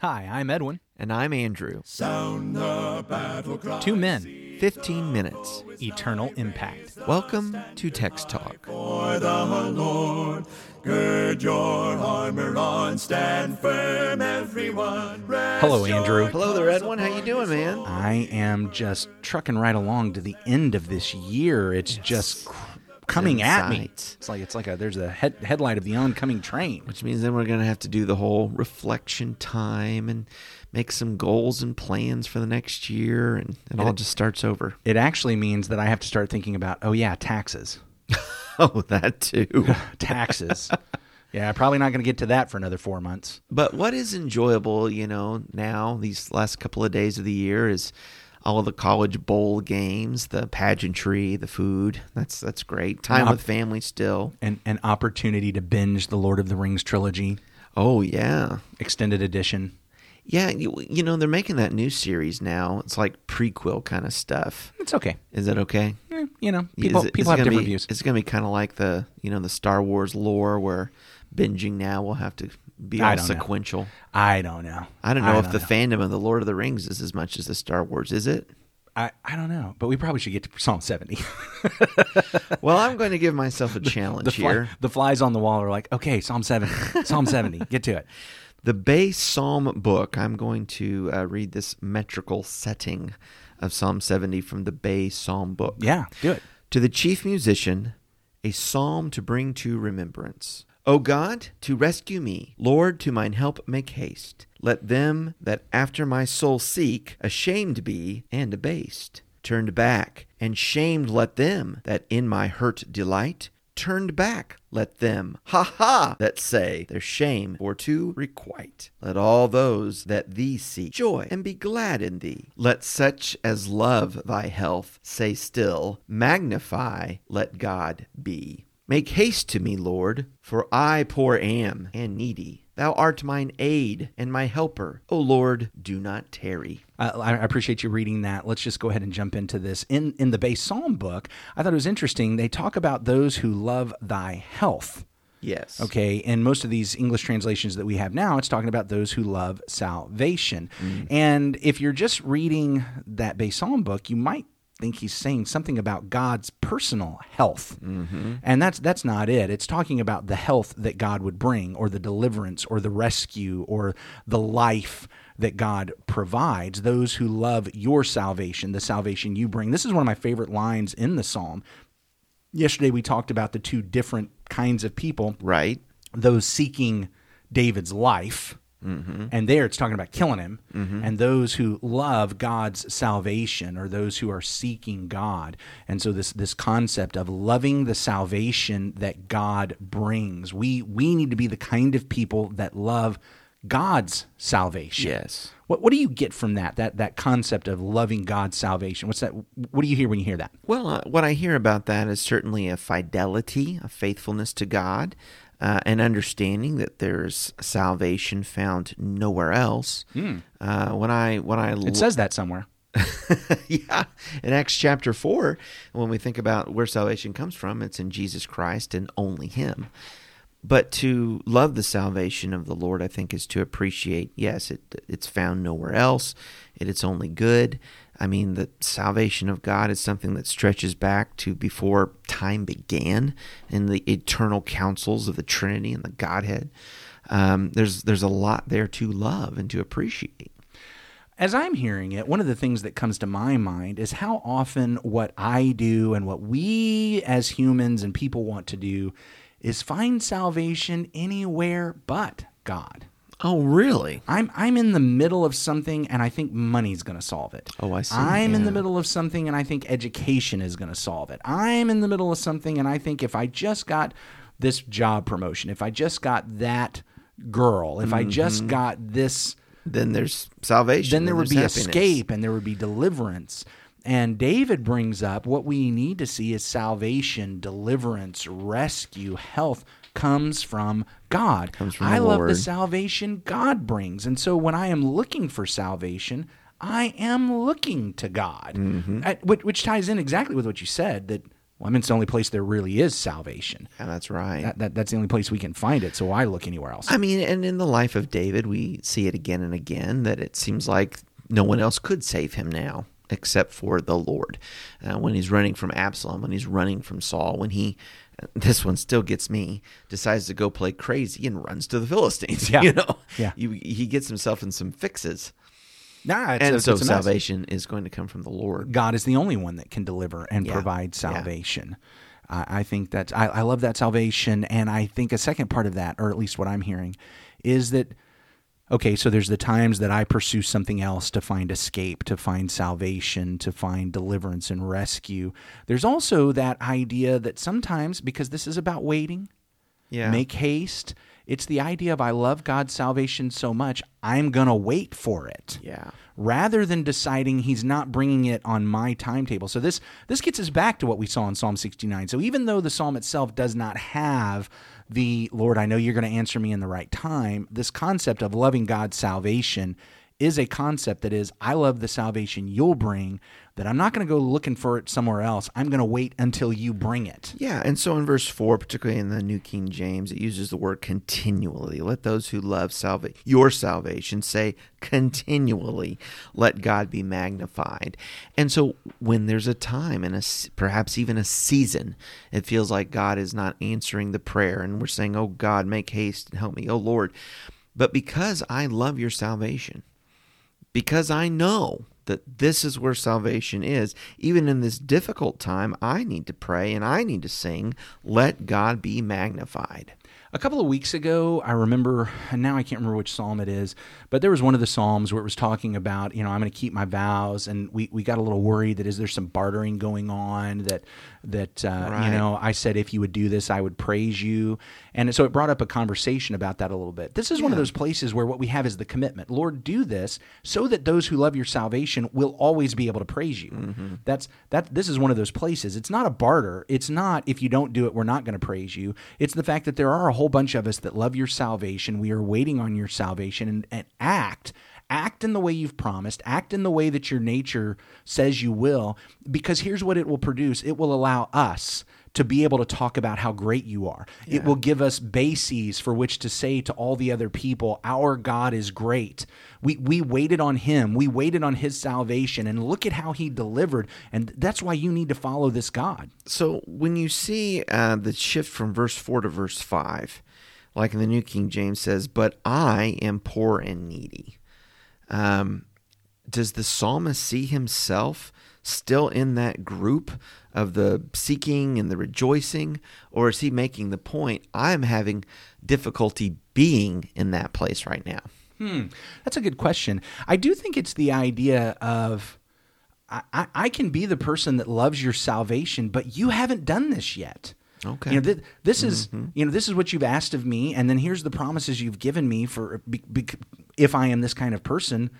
Hi, I'm Edwin. And I'm Andrew. Two men, 15 minutes. eternal impact. Welcome to Text Talk. good lord horn stand firm everyone Hello, Andrew. Hello there, Edwin. How you doing, man? I am just trucking right along to the end of this year. It's just cr- coming in at me. It's like it's like a there's a head, headlight of the oncoming train. Which means then we're going to have to do the whole reflection time and make some goals and plans for the next year, and it all just starts over. It actually means that I have to start thinking about oh yeah, taxes, Oh, that too. taxes. yeah, probably not going to get to that for another four months. but what is enjoyable, you know, now, these last couple of days of the year is all of the college bowl games, the pageantry, the food. That's that's great. Time Now- with family still. And an opportunity to binge the Lord of the Rings trilogy, Oh, yeah. extended edition. Yeah, you, you know, they're making that new series now. It's like prequel kind of stuff. It's okay. Is that okay? Eh, you know, people it- people have different be- views. It's going to be kind of like the, you know, the Star Wars lore where binging now will have to be I all don't know. sequential. I don't know. I don't know if don't the know. fandom of the Lord of the Rings is as much as the Star Wars, is it? I, I don't know, but we probably should get to Psalm 70. Well, I'm going to give myself a challenge the, fly, here. the flies on the wall are like, okay, Psalm 70, Psalm 70, get to it. The Bay Psalm book, I'm going to uh, read this metrical setting of Psalm 70 from the Bay Psalm book. Yeah, do it. To the chief musician, a psalm to bring to remembrance. O God, to rescue me, Lord, to mine help make haste. Let them that after my soul seek ashamed be and abased. Turned back, and shamed let them that in my hurt delight. Turned back, let them, ha ha, that say their shame for to requite. Let all those that thee seek joy and be glad in thee. Let such as love thy health say still, magnify, let God be. Make haste to me, Lord, for I poor am and needy. Thou art mine aid and my helper. O Lord, do not tarry. Uh, I appreciate you reading that. Let's just go ahead and jump into this. In in the Bay Psalm book, I thought it was interesting. They talk about those who love thy health. Yes. Okay, And most of these English translations that we have now, it's talking about those who love salvation. And if you're just reading that Bay Psalm book, you might think he's saying something about God's personal health. Mm-hmm. And that's that's not it. It's talking about the health that God would bring or the deliverance or the rescue or the life that God provides. Those who love your salvation, the salvation you bring. This is one of my favorite lines in the psalm. Yesterday we talked about the two different kinds of people Right. those seeking David's life, and there it's talking about killing him, and those who love God's salvation or those who are seeking God. And so this this concept of loving the salvation that God brings, we we need to be the kind of people that love God's salvation. Yes. What what do you get from that that that concept of loving God's salvation? What's that? What do you hear when you hear that? Well, uh, what I hear about that is certainly a fidelity, a faithfulness to God, uh, an understanding that there's salvation found nowhere else. Uh, when I when I It says that somewhere. yeah, in Acts chapter 4, when we think about where salvation comes from, it's in Jesus Christ and only Him. But to love the salvation of the Lord, I think, is to appreciate, yes, it, it's found nowhere else. It is only good. I mean, the salvation of God is something that stretches back to before time began in the eternal counsels of the Trinity and the Godhead. Um, there's there's a lot there to love and to appreciate. As I'm hearing it, one of the things that comes to my mind is how often what I do and what we as humans and people want to do is find salvation anywhere but God. Oh, really? I'm I'm in the middle of something and I think money's going to solve it. Oh, I see. I'm in the middle of something and I think education is going to solve it. I'm in the middle of something and I think if I just got this job promotion, if I just got that girl, if I Mm-hmm. just got this then there's salvation. then there would be happiness. escape and there would be deliverance. And David brings up what we need to see is salvation, deliverance, rescue, health comes from God. Comes from I the love the salvation God brings. And so when I am looking for salvation, I am looking to God. Mm-hmm. Uh, which, which ties in exactly with what you said that Well, I mean, it's the only place there really is salvation. Yeah, that's right. That, that, that's the only place we can find it. So why look anywhere else? I mean, and in the life of David, we see it again and again that it seems like no one else could save him now except for the Lord. Uh, when he's running from Absalom, when he's running from Saul, when he this one still gets me decides to go play crazy and runs to the Philistines. Yeah. You know, Yeah. You, he gets himself in some fixes, nah, it's and a, so salvation is going to come from the Lord. God is the only one that can deliver and Yeah. provide Yeah. salvation. I I think that's I, I love that salvation, and I think a second part of that, or at least what I'm hearing, is that okay. So there's the times that I pursue something else to find escape, to find salvation, to find deliverance and rescue. There's also that idea that sometimes because this is about waiting, Yeah, make haste. It's the idea of I love God's salvation so much, I'm gonna wait for it yeah, rather than deciding he's not bringing it on my timetable. So this this gets us back to what we saw in Psalm 69. So even though the psalm itself does not have the Lord, I know you're going to answer me in the right time, this concept of loving God's salvation is a concept that is I love the salvation you'll bring that I'm not going to go looking for it somewhere else. I'm going to wait until you bring it. yeah. And so in verse four, particularly in the New King James, it uses the word continually. Let those who love salva- your salvation say continually. Let God be magnified. And so when there's a time and a, perhaps even a season, it feels like God is not answering the prayer, and we're saying, "Oh God, make haste and help me, oh Lord." But because I love your salvation, because I know that this is where salvation is. Even in this difficult time, I need to pray and I need to sing, Let God be magnified. A couple of weeks ago, I remember, and now I can't remember which psalm it is, but there was one of the psalms where it was talking about, you know, I'm going to keep my vows, and we, we got a little worried that is there some bartering going on that that uh, Right. you know I said if you would do this, I would praise you, and so it brought up a conversation about that a little bit. This is one of those places where what we have is the commitment. Lord, do this so that those who love your salvation will always be able to praise you. Mm-hmm. That's that. This is one of those places. It's not a barter. It's not if you don't do it, we're not going to praise you. It's the fact that there are a whole bunch of us that love your salvation. We are waiting on your salvation and, and act. Act in the way you've promised. Act in the way that your nature says you will. Because here's what it will produce it will allow us to be able to talk about how great you are. It will give us bases for which to say to all the other people, Our God is great. We, we waited on Him, we waited on His salvation, and look at how He delivered. And that's why you need to follow this God. So when you see uh, the shift from verse 4 to verse 5, like in the New King James says, But I am poor and needy. Um, does the psalmist see himself still in that group of the seeking and the rejoicing? Or is he making the point, I'm having difficulty being in that place right now? Hmm. That's a good question. I do think it's the idea of I, I, can be the person that loves your salvation, but you haven't done this yet. Okay. You know, th- this is you know this is what you've asked of me, and then here's the promises you've given me for be, be, if I am this kind of person.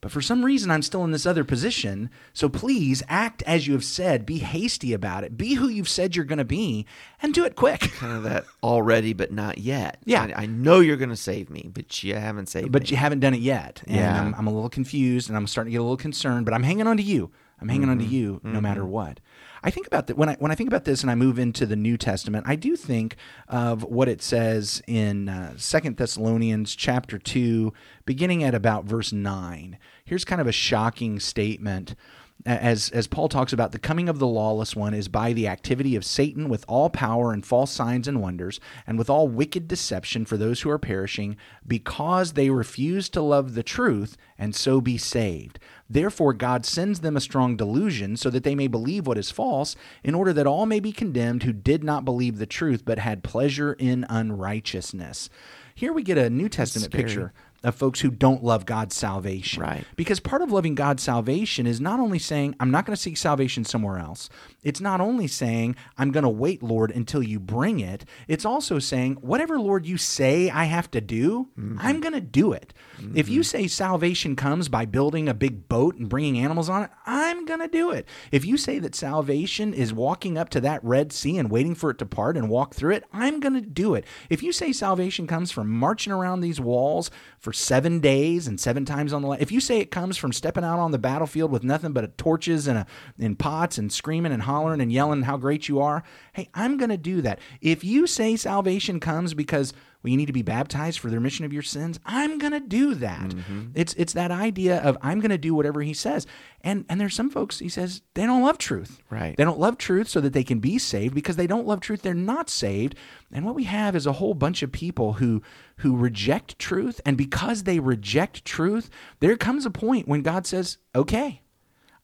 But for some reason, I'm still in this other position. So please act as you have said. Be hasty about it. Be who you've said you're going to be, and do it quick. Kind of that already, but not yet. Yeah. I, I know you're going to save me, but you haven't saved me. but me. you haven't done it yet. And Yeah. I'm, I'm a little confused and I'm starting to get a little concerned, but I'm hanging on to you. I'm hanging on to mm-hmm. you no matter mm-hmm. what. I think about that when I when I think about this and I move into the New Testament, I do think of what it says in uh, Second Thessalonians chapter two, beginning at about verse nine. Here's kind of a shocking statement as as Paul talks about the coming of the lawless one is by the activity of Satan with all power and false signs and wonders and with all wicked deception for those who are perishing because they refuse to love the truth and so be saved. Therefore God sends them a strong delusion so that they may believe what is false in order that all may be condemned who did not believe the truth but had pleasure in unrighteousness. Here we get a New Testament picture of folks who don't love God's salvation Right. because part of loving God's salvation is not only saying, I'm not going to seek salvation somewhere else. It's not only saying, I'm going to wait, Lord, until you bring it. It's also saying, whatever, Lord, you say I have to do, mm-hmm. I'm going to do it. If you mm-hmm. say salvation comes by building a big boat and bringing animals on it, I'm going to do it. If you say that salvation is walking up to that Red Sea and waiting for it to part and walk through it, I'm going to do it. If you say salvation comes from marching around these walls for seven days and seven times on the line. if you say it comes from stepping out on the battlefield with nothing but torches and a, and pots and screaming and hollering and yelling how great you are, hey, I'm going to do that. If you say salvation comes because well, you need to be baptized for the remission of your sins. I'm going to do that. Mm-hmm. It's it's that idea of I'm going to do whatever he says. And and there's some folks he says they don't love truth. Right. They don't love truth so that they can be saved because they don't love truth they're not saved. And what we have is a whole bunch of people who who reject truth and because they reject truth, there comes a point when God says, "Okay,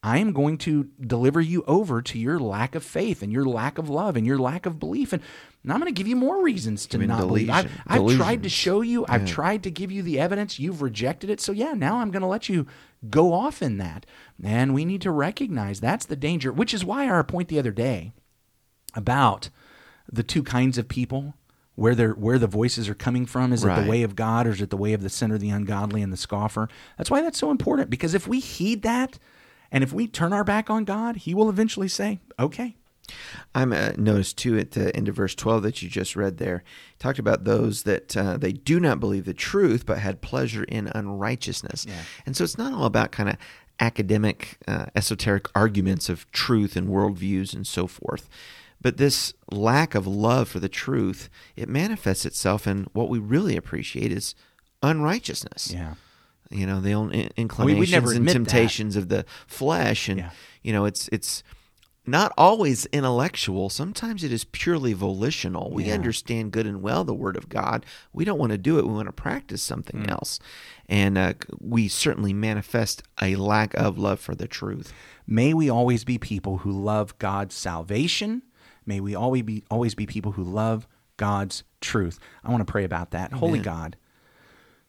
I am going to deliver you over to your lack of faith and your lack of love and your lack of belief. And I'm going to give you more reasons to not believe. I've, I've, tried to show you, I've tried to give you the evidence. You've rejected it. So, yeah, now I'm going to let you go off in that. And we need to recognize that's the danger, which is why our point the other day about the two kinds of people where they where the voices are coming from. Is right. it the way of God or is it the way of the sinner, the ungodly, and the scoffer? That's why that's so important because if we heed that, and if we turn our back on God, He will eventually say, okay. I'm uh, noticed too at the end of verse 12 that you just read there. talked about those that uh, they do not believe the truth, but had pleasure in unrighteousness. Yeah. And so it's not all about kind of academic, uh, esoteric arguments of truth and worldviews and so forth. But this lack of love for the truth, it manifests itself in what we really appreciate is unrighteousness. Yeah you know the own inclinations we, and temptations that. of the flesh and yeah. you know it's it's not always intellectual sometimes it is purely volitional we yeah. understand good and well the word of god we don't want to do it we want to practice something mm. else and uh, we certainly manifest a lack of love for the truth may we always be people who love god's salvation may we always be always be people who love god's truth i want to pray about that Amen. holy god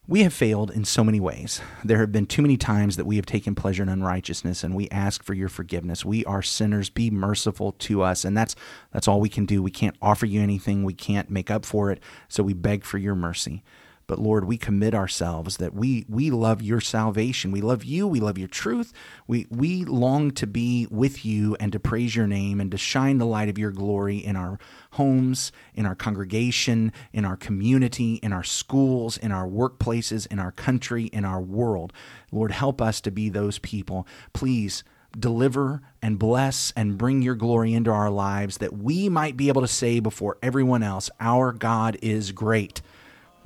we have failed in so many ways. There have been too many times that we have taken pleasure in unrighteousness and we ask for your forgiveness. We are sinners. Be merciful to us. And that's that's all we can do. We can't offer you anything. We can't make up for it. So we beg for your mercy. But Lord, we commit ourselves that we we love your salvation. We love you. We love your truth. We we long to be with you and to praise your name and to shine the light of your glory in our homes, in our congregation, in our community, in our schools, in our workplaces, in our country, in our world. Lord, help us to be those people. Please deliver and bless and bring your glory into our lives that we might be able to say before everyone else, Our God is great.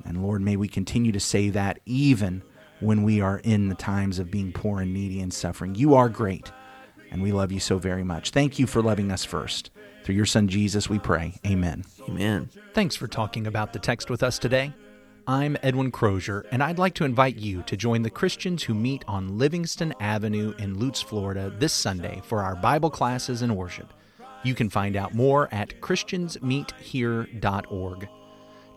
And Lord, may we continue to say that even when we are in the times of being poor and needy and suffering. You are great, and we love you so very much. Thank you for loving us first. Through your Son Jesus, we pray. Amen. Amen. Thanks for talking about the text with us today. I'm Edwin Crozier, and I'd like to invite you to join the Christians who meet on Livingston Avenue in Lutz, Florida this Sunday for our Bible classes and worship. You can find out more at ChristiansMeetHere.org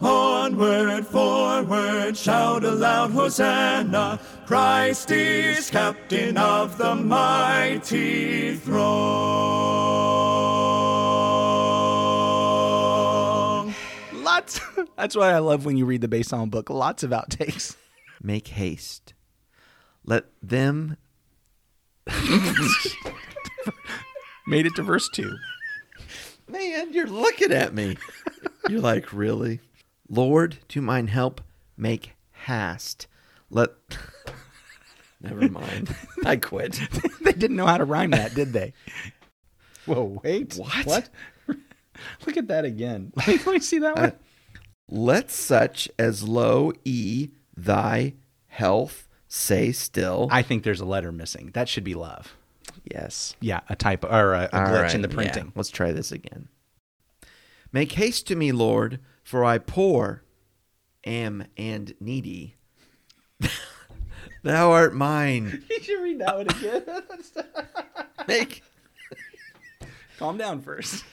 Onward, forward, shout aloud, Hosanna! Christ is captain of the mighty throng. Lots. That's why I love when you read the Bay Psalm book. Lots of outtakes. Make haste. Let them. Made it to verse 2. Man, you're looking at me. You're like, really? Lord, to mine help, make hast. Let. Never mind. I quit. they didn't know how to rhyme that, did they? Whoa, wait. What? What? Look at that again. Let me, let me see that one. Uh, let such as low e thy health say still. I think there's a letter missing. That should be love. Yes. Yeah, a type or a, a glitch right. in the printing. Yeah. Let's try this again. Make haste to me, Lord, for I poor am and needy. Thou art mine. You should read that one again. Make. Calm down first.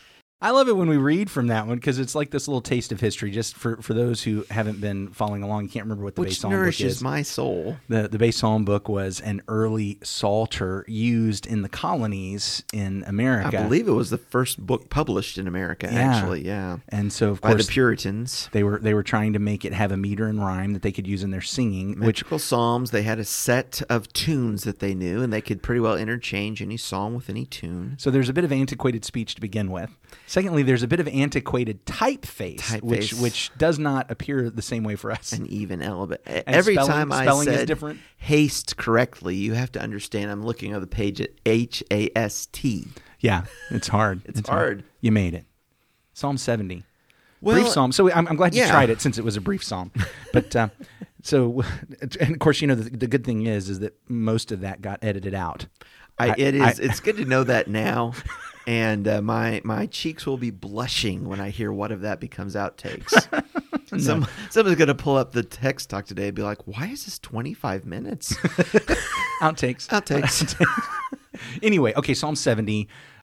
I love it when we read from that one because it's like this little taste of history. Just for, for those who haven't been following along, you can't remember what the Bay Which psalm book nourishes is. my soul. the the Bay psalm book was an early psalter used in the colonies in America. I believe it was the first book published in America, Yeah. actually. Yeah. and so of By course the Puritans. they were they were trying to make it have a meter and rhyme that they could use in their singing, which Metrical psalms, they had a set of tunes that they knew, and they could pretty well interchange any psalm with any tune. So there's a bit of antiquated speech to begin with. Secondly, there's a bit of antiquated typeface, which Typeface. which does not appear the same way for us. An even element. Every spelling- time I spelling is said different? haste correctly, you have to understand I'm looking at the page at H A S T. yeah, it's hard. It's hard. You made it. Psalm 70. Well, brief psalm. So I'm, I'm glad you yeah. tried it since it was a brief psalm. But uh, so, and of course, you know the, the good thing is is that most of that got edited out. I, I- it is. I- it's good to know that now, and uh, my my cheeks will be blushing when I hear what of that becomes outtakes. Some someone's gonna pull up the text talk today and be like, "Why is this twenty five minutes?" Outtakes. Outtakes. anyway, okay, Psalm 70.